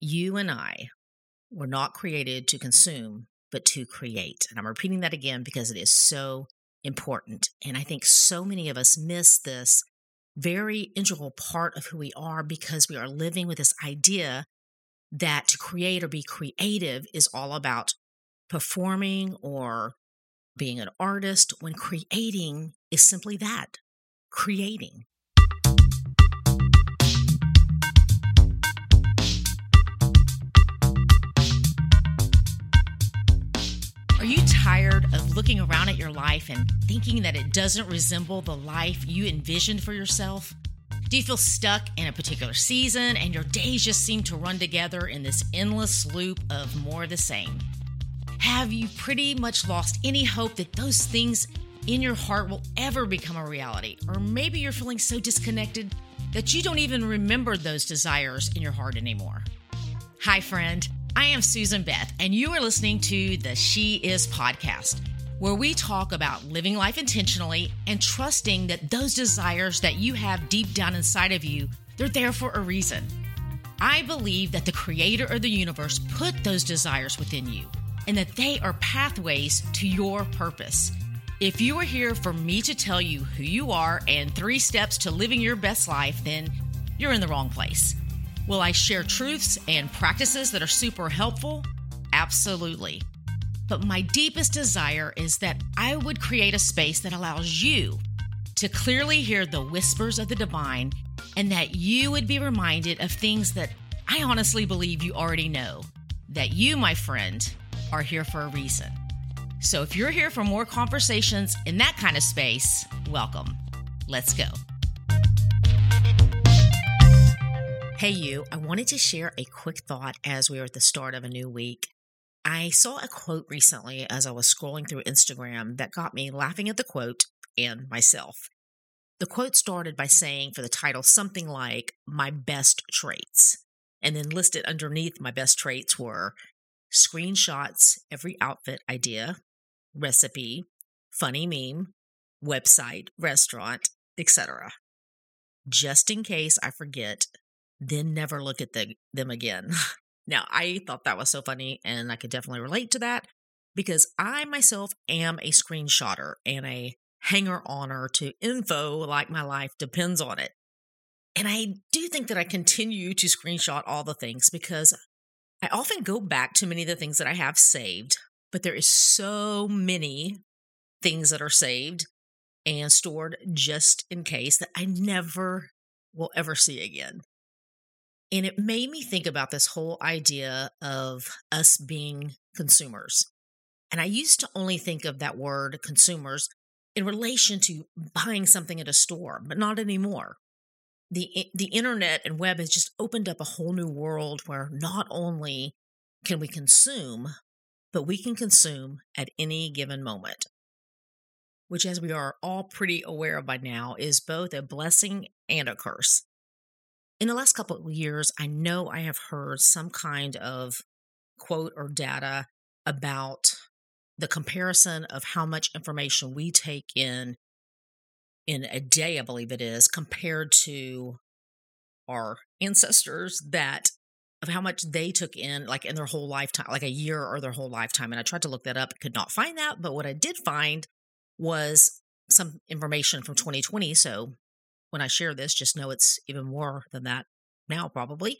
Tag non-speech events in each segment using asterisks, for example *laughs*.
You and I were not created to mm-hmm. consume, but to create. And I'm repeating that again because it is so important. And I think so many of us miss this very integral part of who we are because we are living with this idea that to create or be creative is all about performing or being an artist when creating is simply that creating. Are you tired of looking around at your life and thinking that it doesn't resemble the life you envisioned for yourself? Do you feel stuck in a particular season and your days just seem to run together in this endless loop of more the same? Have you pretty much lost any hope that those things in your heart will ever become a reality? Or maybe you're feeling so disconnected that you don't even remember those desires in your heart anymore. Hi, friend. I am Susan Beth, and you are listening to the She Is podcast, where we talk about living life intentionally and trusting that those desires that you have deep down inside of you, they're there for a reason. I believe that the creator of the universe put those desires within you and that they are pathways to your purpose. If you are here for me to tell you who you are and three steps to living your best life, then you're in the wrong place. Will I share truths and practices that are super helpful? Absolutely. But my deepest desire is that I would create a space that allows you to clearly hear the whispers of the divine and that you would be reminded of things that I honestly believe you already know. That you, my friend, are here for a reason. So if you're here for more conversations in that kind of space, welcome. Let's go. Hey, you, I wanted to share a quick thought as we are at the start of a new week. I saw a quote recently as I was scrolling through Instagram that got me laughing at the quote and myself. The quote started by saying for the title something like, My best traits. And then listed underneath my best traits were screenshots, every outfit idea, recipe, funny meme, website, restaurant, etc. Just in case I forget, then never look at the, them again. *laughs* now, I thought that was so funny, and I could definitely relate to that because I myself am a screenshotter and a hanger oner to info like my life depends on it. And I do think that I continue to screenshot all the things because I often go back to many of the things that I have saved, but there is so many things that are saved and stored just in case that I never will ever see again. And it made me think about this whole idea of us being consumers. And I used to only think of that word consumers in relation to buying something at a store, but not anymore. The, the internet and web has just opened up a whole new world where not only can we consume, but we can consume at any given moment, which, as we are all pretty aware of by now, is both a blessing and a curse in the last couple of years, I know I have heard some kind of quote or data about the comparison of how much information we take in in a day, I believe it is, compared to our ancestors that of how much they took in like in their whole lifetime, like a year or their whole lifetime. And I tried to look that up, could not find that. But what I did find was some information from 2020. So when I share this, just know it's even more than that now, probably.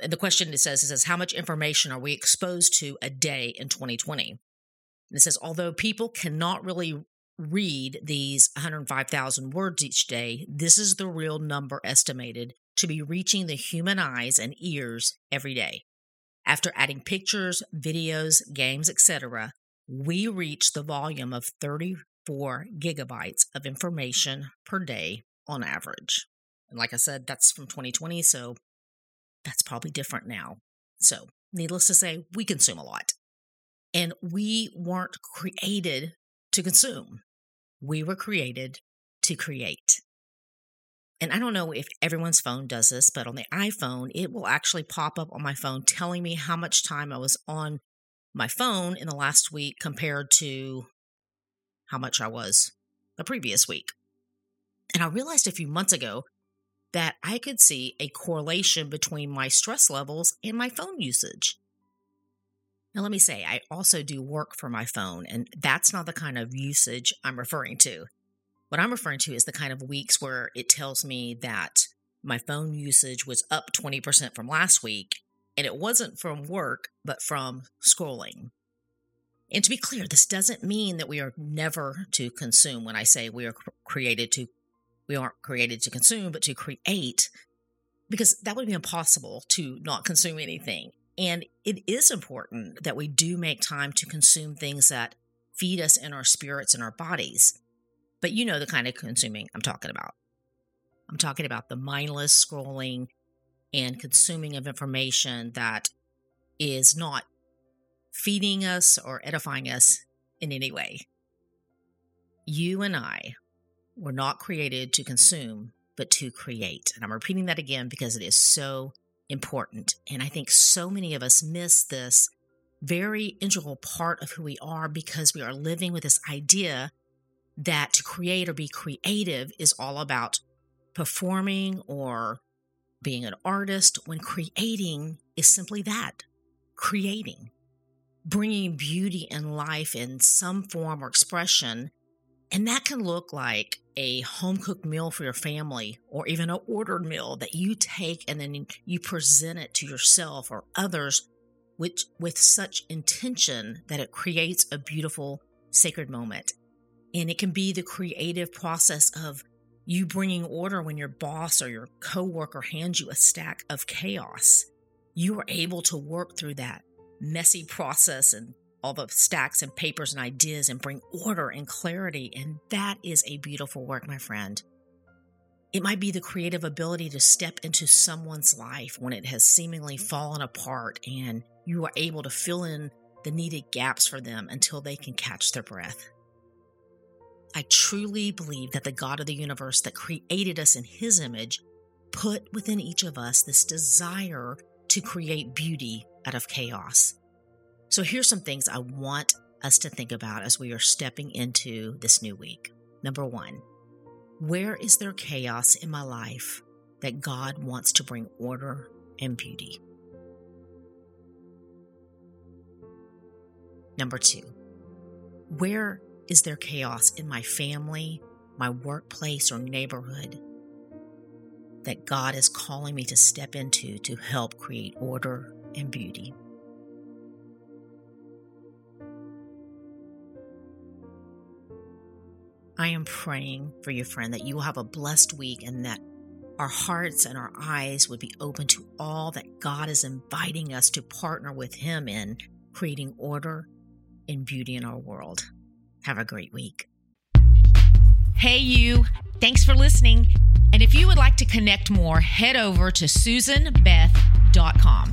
And the question it says, it says, how much information are we exposed to a day in 2020? And it says, although people cannot really read these 105,000 words each day, this is the real number estimated to be reaching the human eyes and ears every day. After adding pictures, videos, games, etc., we reach the volume of 34 gigabytes of information per day on average. And like I said, that's from 2020, so that's probably different now. So, needless to say, we consume a lot. And we weren't created to consume, we were created to create. And I don't know if everyone's phone does this, but on the iPhone, it will actually pop up on my phone telling me how much time I was on my phone in the last week compared to how much I was the previous week. And I realized a few months ago that I could see a correlation between my stress levels and my phone usage. Now, let me say, I also do work for my phone, and that's not the kind of usage I'm referring to. What I'm referring to is the kind of weeks where it tells me that my phone usage was up 20% from last week, and it wasn't from work, but from scrolling. And to be clear, this doesn't mean that we are never to consume. When I say we are created to, we aren't created to consume, but to create, because that would be impossible to not consume anything. And it is important that we do make time to consume things that feed us in our spirits and our bodies. But you know the kind of consuming I'm talking about. I'm talking about the mindless scrolling and consuming of information that is not feeding us or edifying us in any way. You and I were not created to consume, but to create. And I'm repeating that again because it is so important. And I think so many of us miss this very integral part of who we are because we are living with this idea that to create or be creative is all about performing or being an artist when creating is simply that creating bringing beauty and life in some form or expression. And that can look like a home cooked meal for your family or even an ordered meal that you take and then you present it to yourself or others with, with such intention that it creates a beautiful sacred moment. And it can be the creative process of you bringing order when your boss or your coworker hands you a stack of chaos. You are able to work through that messy process and all the stacks and papers and ideas and bring order and clarity. And that is a beautiful work, my friend. It might be the creative ability to step into someone's life when it has seemingly fallen apart and you are able to fill in the needed gaps for them until they can catch their breath. I truly believe that the God of the universe that created us in his image put within each of us this desire to create beauty out of chaos. So here's some things I want us to think about as we are stepping into this new week. Number one, where is there chaos in my life that God wants to bring order and beauty? Number two, where is there chaos in my family, my workplace, or neighborhood that God is calling me to step into to help create order and beauty. I am praying for you, friend, that you will have a blessed week and that our hearts and our eyes would be open to all that God is inviting us to partner with Him in creating order and beauty in our world. Have a great week. Hey, you. Thanks for listening. And if you would like to connect more, head over to susanbeth.com